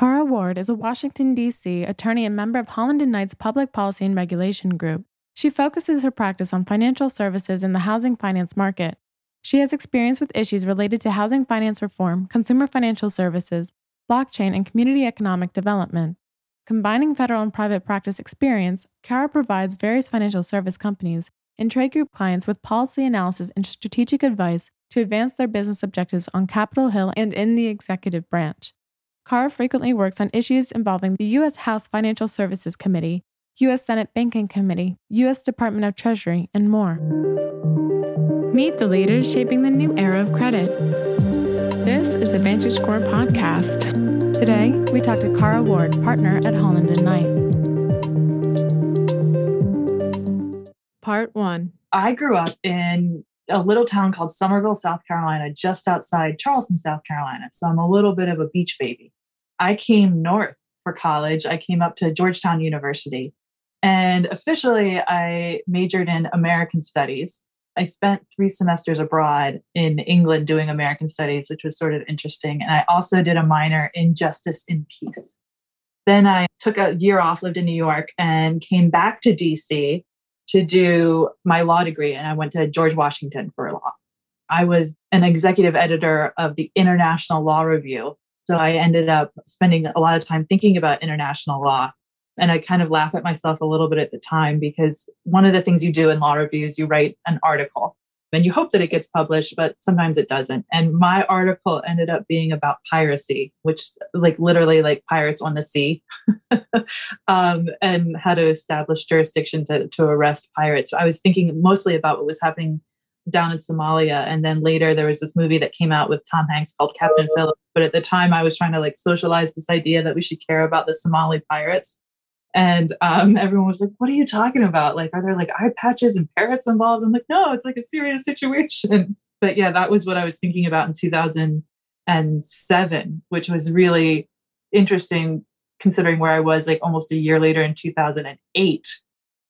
Kara Ward is a Washington, D.C. attorney and member of Holland and Knight's Public Policy and Regulation Group. She focuses her practice on financial services in the housing finance market. She has experience with issues related to housing finance reform, consumer financial services, blockchain, and community economic development. Combining federal and private practice experience, Kara provides various financial service companies and trade group clients with policy analysis and strategic advice to advance their business objectives on Capitol Hill and in the executive branch. Kara frequently works on issues involving the U.S. House Financial Services Committee, U.S. Senate Banking Committee, U.S. Department of Treasury, and more. Meet the leaders shaping the new era of credit. This is the VantageScore podcast. Today, we talk to Kara Ward, partner at Holland and Knight. Part one. I grew up in a little town called Summerville, South Carolina, just outside Charleston, South Carolina. So I'm a little bit of a beach baby. I came north for college. I came up to Georgetown University. And officially, I majored in American Studies. I spent three semesters abroad in England doing American Studies, which was sort of interesting. And I also did a minor in Justice and Peace. Then I took a year off, lived in New York, and came back to DC to do my law degree. And I went to George Washington for law. I was an executive editor of the International Law Review, so I ended up spending a lot of time thinking about international law. And I kind of laugh at myself a little bit at the time because one of the things you do in law review is you write an article and you hope that it gets published, but sometimes it doesn't. And my article ended up being about piracy, which like literally like pirates on the sea, um, and how to establish jurisdiction to, to arrest pirates. I was thinking mostly about what was happening down in Somalia. And then later there was this movie that came out with Tom Hanks called Captain Phillips. But at the time I was trying to like socialize this idea that we should care about the Somali pirates. And um, everyone was like, what are you talking about? Like, are there like eye patches and parrots involved? I'm like, no, it's like a serious situation. But yeah, that was what I was thinking about in 2007, which was really interesting considering where I was like almost a year later in 2008,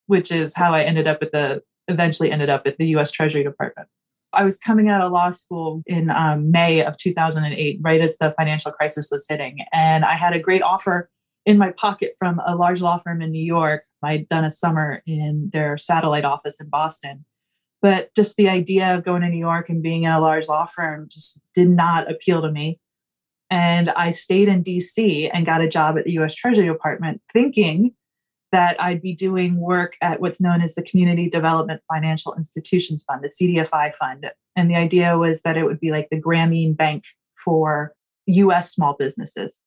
which is how I ended up at the eventually ended up at the US Treasury Department. I was coming out of law school in um, May of 2008, right as the financial crisis was hitting. And I had a great offer in my pocket from a large law firm in New York. I'd done a summer in their satellite office in Boston. But just the idea of going to New York and being in a large law firm just did not appeal to me. And I stayed in DC and got a job at the US Treasury Department thinking that I'd be doing work at what's known as the Community Development Financial Institutions Fund, the CDFI fund. And the idea was that it would be like the Grameen Bank for US small businesses.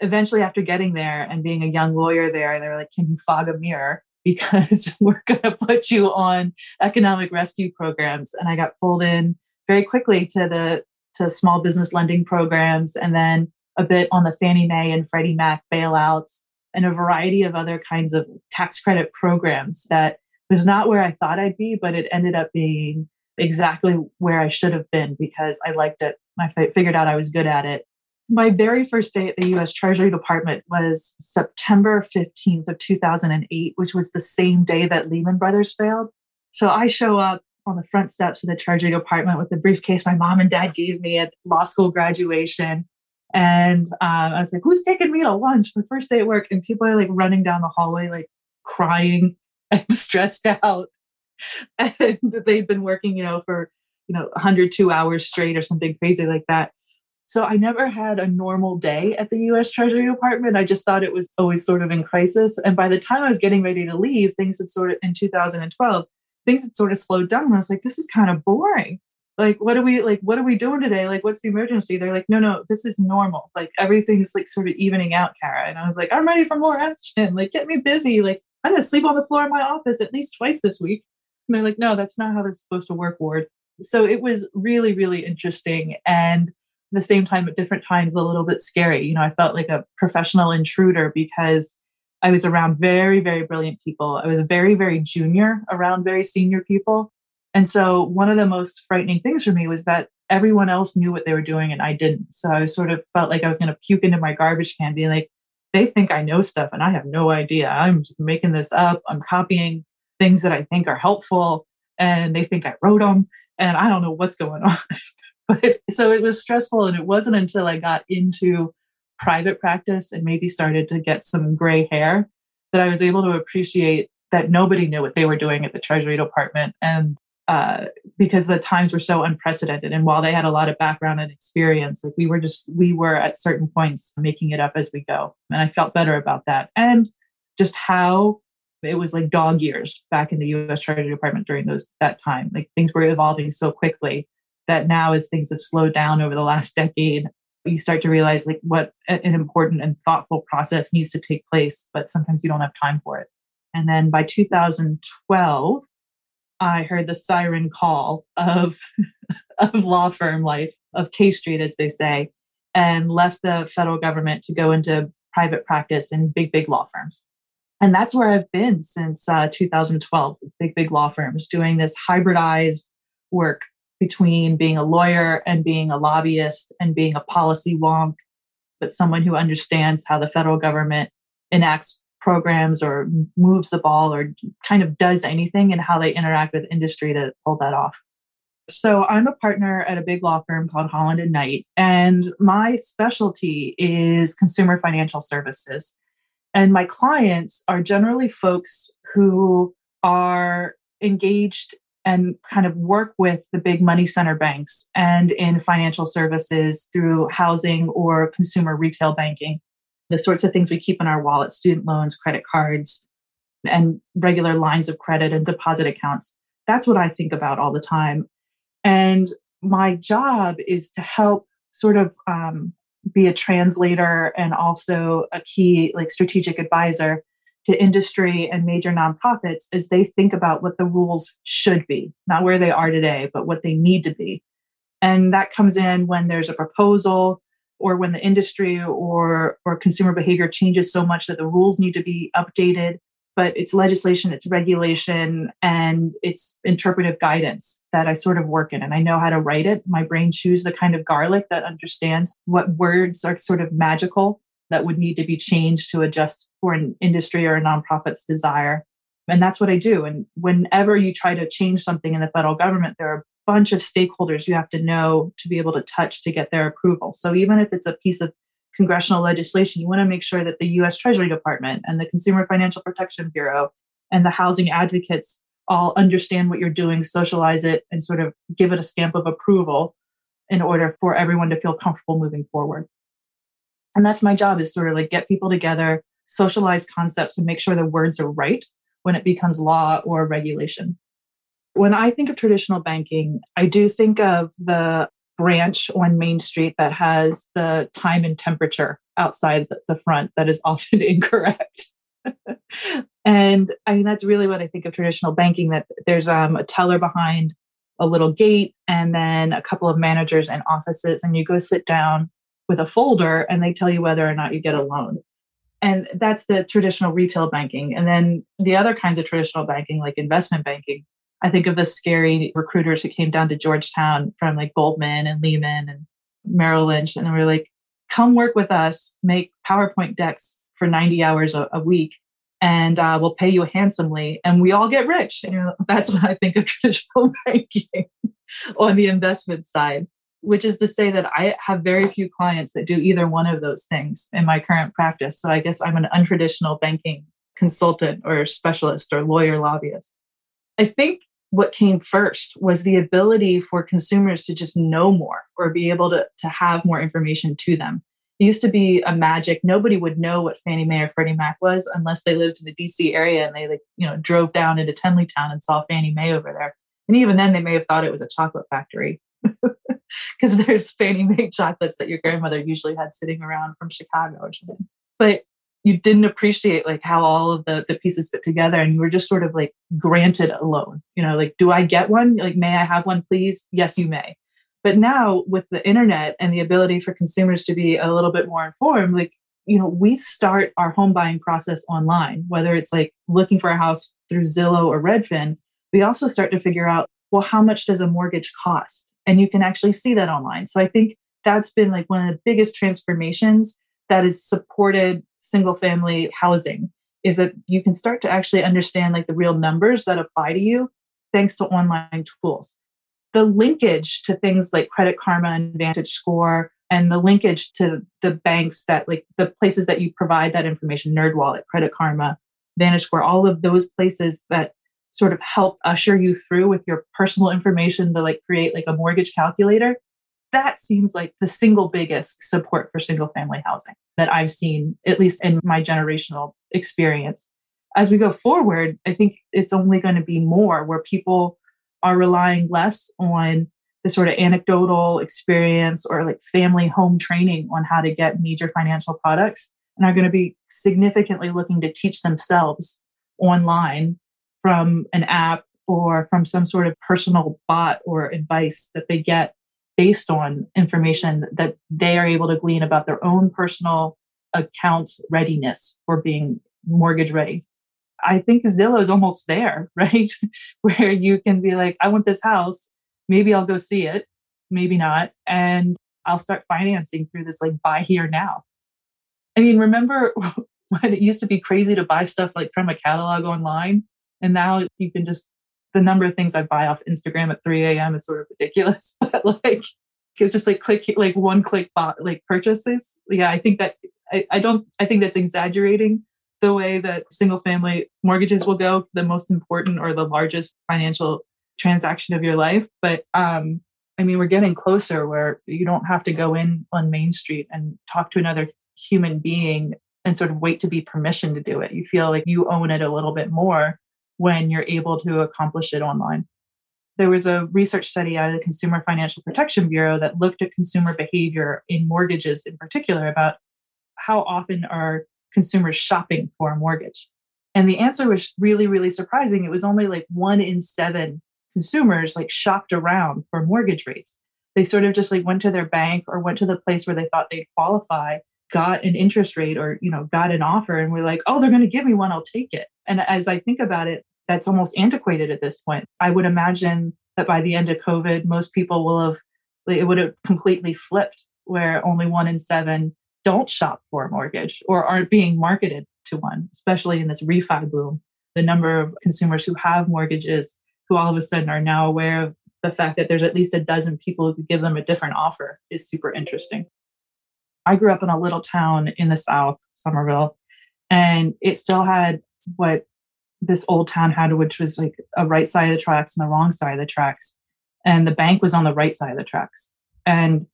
Eventually, after getting there and being a young lawyer there, they were like, Can you fog a mirror? Because we're going to put you on economic rescue programs. And I got pulled in very quickly to the to small business lending programs and then a bit on the Fannie Mae and Freddie Mac bailouts and a variety of other kinds of tax credit programs that was not where I thought I'd be, but it ended up being exactly where I should have been because I liked it. I figured out I was good at it. My very first day at the US Treasury Department was September 15th of 2008, which was the same day that Lehman Brothers failed. So I show up on the front steps of the Treasury Department with the briefcase my mom and dad gave me at law school graduation and um, I was like, who's taking me to lunch? My first day at work. And people are like running down the hallway, like crying and stressed out. And they've been working, you know, for, you know, 102 hours straight or something crazy like that. So I never had a normal day at the US Treasury Department. I just thought it was always sort of in crisis. And by the time I was getting ready to leave, things had sort of, in 2012, things had sort of slowed down. And I was like, this is kind of boring like what are we like what are we doing today? Like what's the emergency? They're like no no this is normal. Like everything's like sort of evening out Kara and i was like i'm ready for more action. Like get me busy. Like i'm gonna sleep on the floor in my office at least twice this week. And they're like no that's not how this is supposed to work ward. So it was really really interesting and the same time at different times a little bit scary. You know i felt like a professional intruder because i was around very very brilliant people. I was very very junior around very senior people and so one of the most frightening things for me was that everyone else knew what they were doing and I didn't. So I sort of felt like I was going to puke into my garbage can, being like, they think I know stuff and I have no idea. I'm making this up. I'm copying things that I think are helpful and they think I wrote them and I don't know what's going on. but so it was stressful. And it wasn't until I got into private practice and maybe started to get some gray hair that I was able to appreciate that nobody knew what they were doing at the Treasury Department. And uh, because the times were so unprecedented. And while they had a lot of background and experience, like we were just, we were at certain points making it up as we go. And I felt better about that. And just how it was like dog years back in the US Treasury Department during those that time. Like things were evolving so quickly that now as things have slowed down over the last decade, you start to realize like what an important and thoughtful process needs to take place, but sometimes you don't have time for it. And then by 2012, I heard the siren call of, of law firm life, of K Street, as they say, and left the federal government to go into private practice in big, big law firms. And that's where I've been since uh, 2012, with big, big law firms doing this hybridized work between being a lawyer and being a lobbyist and being a policy wonk, but someone who understands how the federal government enacts programs or moves the ball or kind of does anything and how they interact with industry to pull that off. So I'm a partner at a big law firm called Holland and Knight, and my specialty is consumer financial services. And my clients are generally folks who are engaged and kind of work with the big money center banks and in financial services through housing or consumer retail banking the sorts of things we keep in our wallet student loans, credit cards, and regular lines of credit and deposit accounts. That's what I think about all the time. And my job is to help sort of um, be a translator and also a key like strategic advisor to industry and major nonprofits as they think about what the rules should be, not where they are today, but what they need to be. And that comes in when there's a proposal or when the industry or or consumer behavior changes so much that the rules need to be updated but it's legislation it's regulation and it's interpretive guidance that i sort of work in and i know how to write it. My brain chews the kind of garlic that understands what words are sort of magical that would need to be changed to adjust for an industry or a nonprofit's desire. And that's what i do and whenever you try to change something in the federal government there are bunch of stakeholders you have to know to be able to touch to get their approval. So even if it's a piece of congressional legislation, you want to make sure that the US Treasury Department and the Consumer Financial Protection Bureau and the housing advocates all understand what you're doing, socialize it, and sort of give it a stamp of approval in order for everyone to feel comfortable moving forward. And that's my job is sort of like get people together, socialize concepts, and make sure the words are right when it becomes law or regulation. When I think of traditional banking, I do think of the branch on Main Street that has the time and temperature outside the front that is often incorrect. and I mean, that's really what I think of traditional banking that there's um, a teller behind a little gate and then a couple of managers and offices, and you go sit down with a folder and they tell you whether or not you get a loan. And that's the traditional retail banking. And then the other kinds of traditional banking, like investment banking, I think of the scary recruiters who came down to Georgetown from like Goldman and Lehman and Merrill Lynch. And they were like, come work with us, make PowerPoint decks for 90 hours a, a week, and uh, we'll pay you handsomely. And we all get rich. And you know, that's what I think of traditional banking on the investment side, which is to say that I have very few clients that do either one of those things in my current practice. So I guess I'm an untraditional banking consultant or specialist or lawyer lobbyist. I think what came first was the ability for consumers to just know more or be able to, to have more information to them. It used to be a magic. Nobody would know what Fannie Mae or Freddie Mac was unless they lived in the DC area and they like, you know, drove down into Tenleytown and saw Fannie Mae over there. And even then they may have thought it was a chocolate factory. Because there's Fannie Mae chocolates that your grandmother usually had sitting around from Chicago or something. But you didn't appreciate like how all of the, the pieces fit together and you were just sort of like granted a loan you know like do i get one? Like may i have one please? Yes you may. But now with the internet and the ability for consumers to be a little bit more informed like you know we start our home buying process online whether it's like looking for a house through zillow or redfin we also start to figure out well how much does a mortgage cost? And you can actually see that online. So i think that's been like one of the biggest transformations that is supported single family housing is that you can start to actually understand like the real numbers that apply to you thanks to online tools. The linkage to things like Credit Karma and VantageScore and the linkage to the banks that like the places that you provide that information, NerdWallet, Credit Karma, VantageScore, all of those places that sort of help usher you through with your personal information to like create like a mortgage calculator. That seems like the single biggest support for single family housing that I've seen, at least in my generational experience. As we go forward, I think it's only going to be more where people are relying less on the sort of anecdotal experience or like family home training on how to get major financial products and are going to be significantly looking to teach themselves online from an app or from some sort of personal bot or advice that they get based on information that they are able to glean about their own personal account readiness for being mortgage ready. I think Zillow is almost there, right? Where you can be like, I want this house. Maybe I'll go see it, maybe not. And I'll start financing through this like buy here now. I mean, remember when it used to be crazy to buy stuff like from a catalog online? And now you can just, the number of things I buy off Instagram at 3 a.m. is sort of ridiculous. But like, it's just like click, like one click bot, like purchases. Yeah, I think that, I, I don't, I think that's exaggerating the way that single family mortgages will go, the most important or the largest financial transaction of your life. But um, I mean, we're getting closer where you don't have to go in on Main Street and talk to another human being and sort of wait to be permission to do it. You feel like you own it a little bit more when you're able to accomplish it online. There was a research study out of the Consumer Financial Protection Bureau that looked at consumer behavior in mortgages in particular about how often are consumers shopping for a mortgage. And the answer was really, really surprising. It was only like one in seven consumers like shopped around for mortgage rates. They sort of just like went to their bank or went to the place where they thought they'd qualify, got an interest rate or, you know, got an offer and we're like, oh, they're going to give me one, I'll take it. And as I think about it, that's almost antiquated at this point. I would imagine that by the end of COVID, most people will have, it would have completely flipped where only one in seven don't shop for a mortgage or aren't being marketed to one, especially in this refi boom. The number of consumers who have mortgages who all of a sudden are now aware of the fact that there's at least a dozen people who could give them a different offer is super interesting. I grew up in a little town in the South, Summerville, and it still had what this old town had, which was like a right side of the tracks and the wrong side of the tracks. And the bank was on the right side of the tracks. And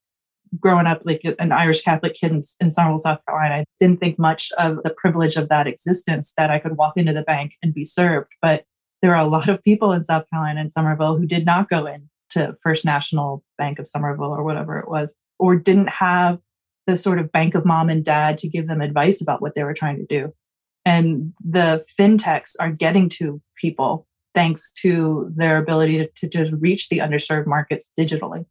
growing up like an Irish Catholic kid in, in Summerville, South Carolina, I didn't think much of the privilege of that existence that I could walk into the bank and be served. But there are a lot of people in South Carolina and Summerville who did not go in to First National Bank of Summerville or whatever it was, or didn't have the sort of bank of mom and dad to give them advice about what they were trying to do. And the fintechs are getting to people thanks to their ability to, to just reach the underserved markets digitally.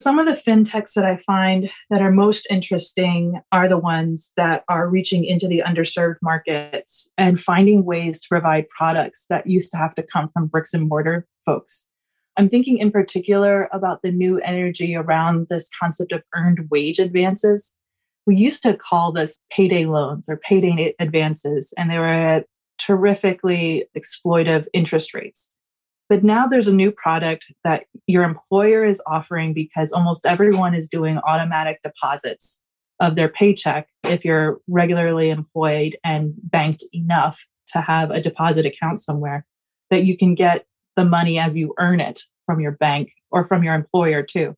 Some of the fintechs that I find that are most interesting are the ones that are reaching into the underserved markets and finding ways to provide products that used to have to come from bricks and mortar folks. I'm thinking in particular about the new energy around this concept of earned wage advances. We used to call this payday loans or payday advances, and they were at terrifically exploitive interest rates. But now there's a new product that your employer is offering because almost everyone is doing automatic deposits of their paycheck if you're regularly employed and banked enough to have a deposit account somewhere that you can get the money as you earn it from your bank or from your employer too.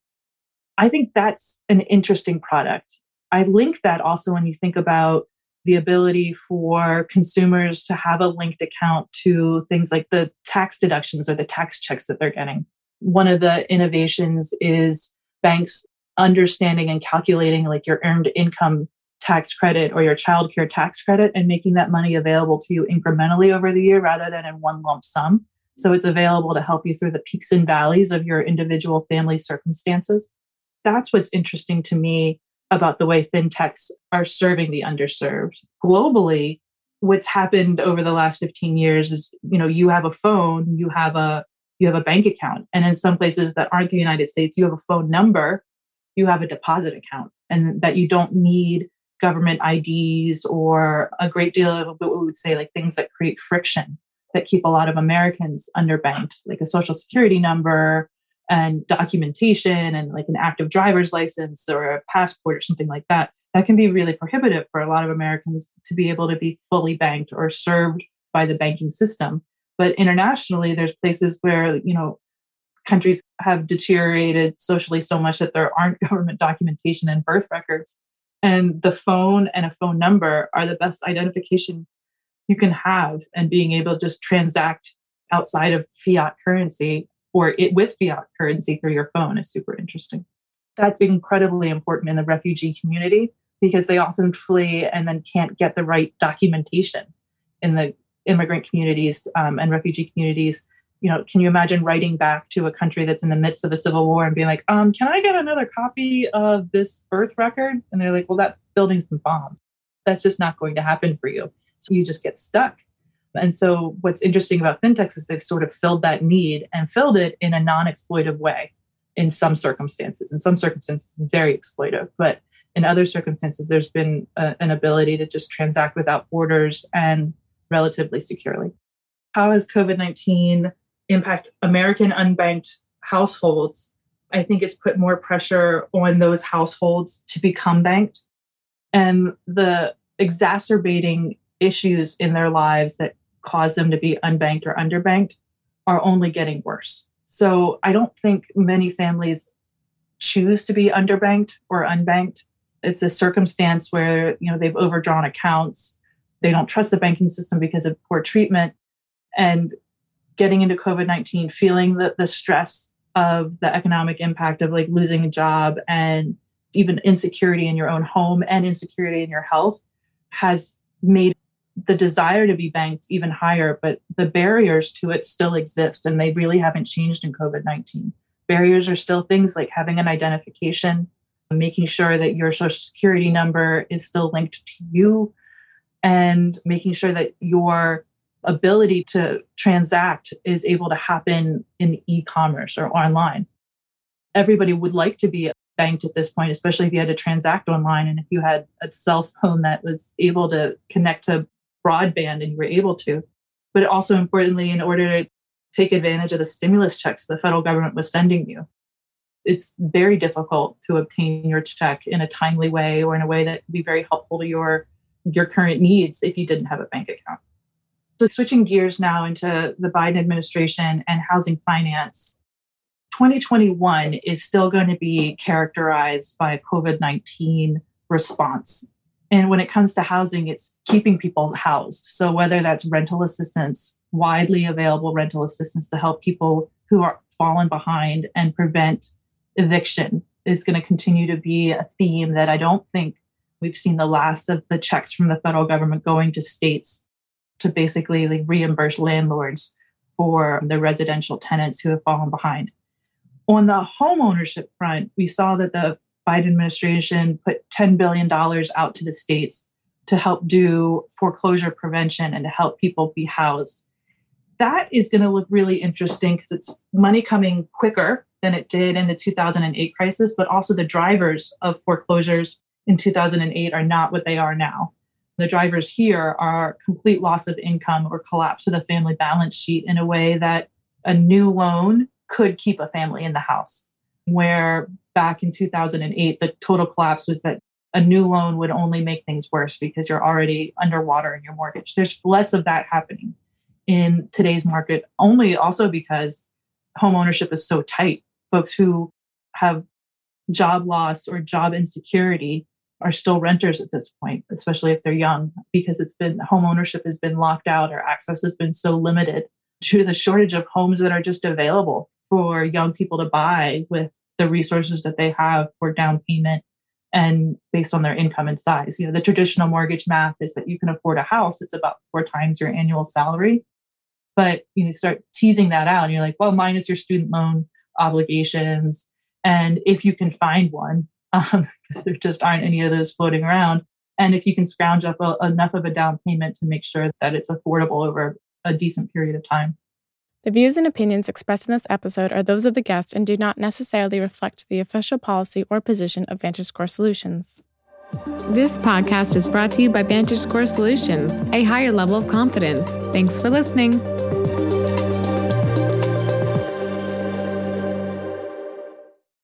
I think that's an interesting product. I link that also when you think about the ability for consumers to have a linked account to things like the tax deductions or the tax checks that they're getting. One of the innovations is banks understanding and calculating like your earned income tax credit or your childcare tax credit and making that money available to you incrementally over the year rather than in one lump sum. So it's available to help you through the peaks and valleys of your individual family circumstances. That's what's interesting to me about the way fintechs are serving the underserved. Globally, what's happened over the last 15 years is, you know, you have a phone, you have a you have a bank account. And in some places that aren't the United States, you have a phone number, you have a deposit account, and that you don't need government IDs or a great deal of what we would say like things that create friction that keep a lot of Americans underbanked, like a social security number and documentation and like an active driver's license or a passport or something like that, that can be really prohibitive for a lot of Americans to be able to be fully banked or served by the banking system. But internationally, there's places where, you know, countries have deteriorated socially so much that there aren't government documentation and birth records. And the phone and a phone number are the best identification you can have. And being able to just transact outside of fiat currency or it with fiat currency through your phone is super interesting. That's incredibly important in the refugee community because they often flee and then can't get the right documentation in the immigrant communities um, and refugee communities you know, can you imagine writing back to a country that's in the midst of a civil war and being like, um, can I get another copy of this birth record? And they're like, well, that building's been bombed. That's just not going to happen for you. So you just get stuck. And so what's interesting about fintechs is they've sort of filled that need and filled it in a non-exploitive way in some circumstances. In some circumstances, very exploitive, but in other circumstances, there's been a, an ability to just transact without borders and relatively securely. How has COVID 19 impact American unbanked households, I think it's put more pressure on those households to become banked. And the exacerbating issues in their lives that cause them to be unbanked or underbanked are only getting worse. So I don't think many families choose to be underbanked or unbanked. It's a circumstance where, you know, they've overdrawn accounts. They don't trust the banking system because of poor treatment. And getting into COVID 19, feeling the, the stress of the economic impact of like losing a job and even insecurity in your own home and insecurity in your health has made the desire to be banked even higher, but the barriers to it still exist and they really haven't changed in COVID 19. Barriers are still things like having an identification, making sure that your social security number is still linked to you, and making sure that your ability to transact is able to happen in e-commerce or online. Everybody would like to be banked at this point, especially if you had to transact online and if you had a cell phone that was able to connect to broadband and you were able to. But also importantly, in order to take advantage of the stimulus checks the federal government was sending you, it's very difficult to obtain your check in a timely way or in a way that would be very helpful to your your current needs if you didn't have a bank account. So, switching gears now into the Biden administration and housing finance, 2021 is still going to be characterized by a COVID 19 response. And when it comes to housing, it's keeping people housed. So, whether that's rental assistance, widely available rental assistance to help people who are fallen behind and prevent eviction is going to continue to be a theme that I don't think we've seen the last of the checks from the federal government going to states to basically like reimburse landlords for the residential tenants who have fallen behind. On the home ownership front, we saw that the Biden administration put $10 billion out to the states to help do foreclosure prevention and to help people be housed. That is going to look really interesting because it's money coming quicker than it did in the 2008 crisis, but also the drivers of foreclosures in 2008 are not what they are now the drivers here are complete loss of income or collapse of the family balance sheet in a way that a new loan could keep a family in the house. Where back in 2008, the total collapse was that a new loan would only make things worse because you're already underwater in your mortgage. There's less of that happening in today's market, only also because home ownership is so tight. Folks who have job loss or job insecurity are still renters at this point, especially if they're young, because it's been home ownership has been locked out or access has been so limited due to the shortage of homes that are just available for young people to buy with the resources that they have for down payment and based on their income and size. You know, the traditional mortgage math is that you can afford a house, it's about four times your annual salary. But you know, start teasing that out, and you're like, well, minus your student loan obligations. And if you can find one, um, there just aren't any of those floating around. And if you can scrounge up a, enough of a down payment to make sure that it's affordable over a decent period of time. The views and opinions expressed in this episode are those of the guest and do not necessarily reflect the official policy or position of VantageScore Solutions. This podcast is brought to you by VantageScore Solutions, a higher level of confidence. Thanks for listening.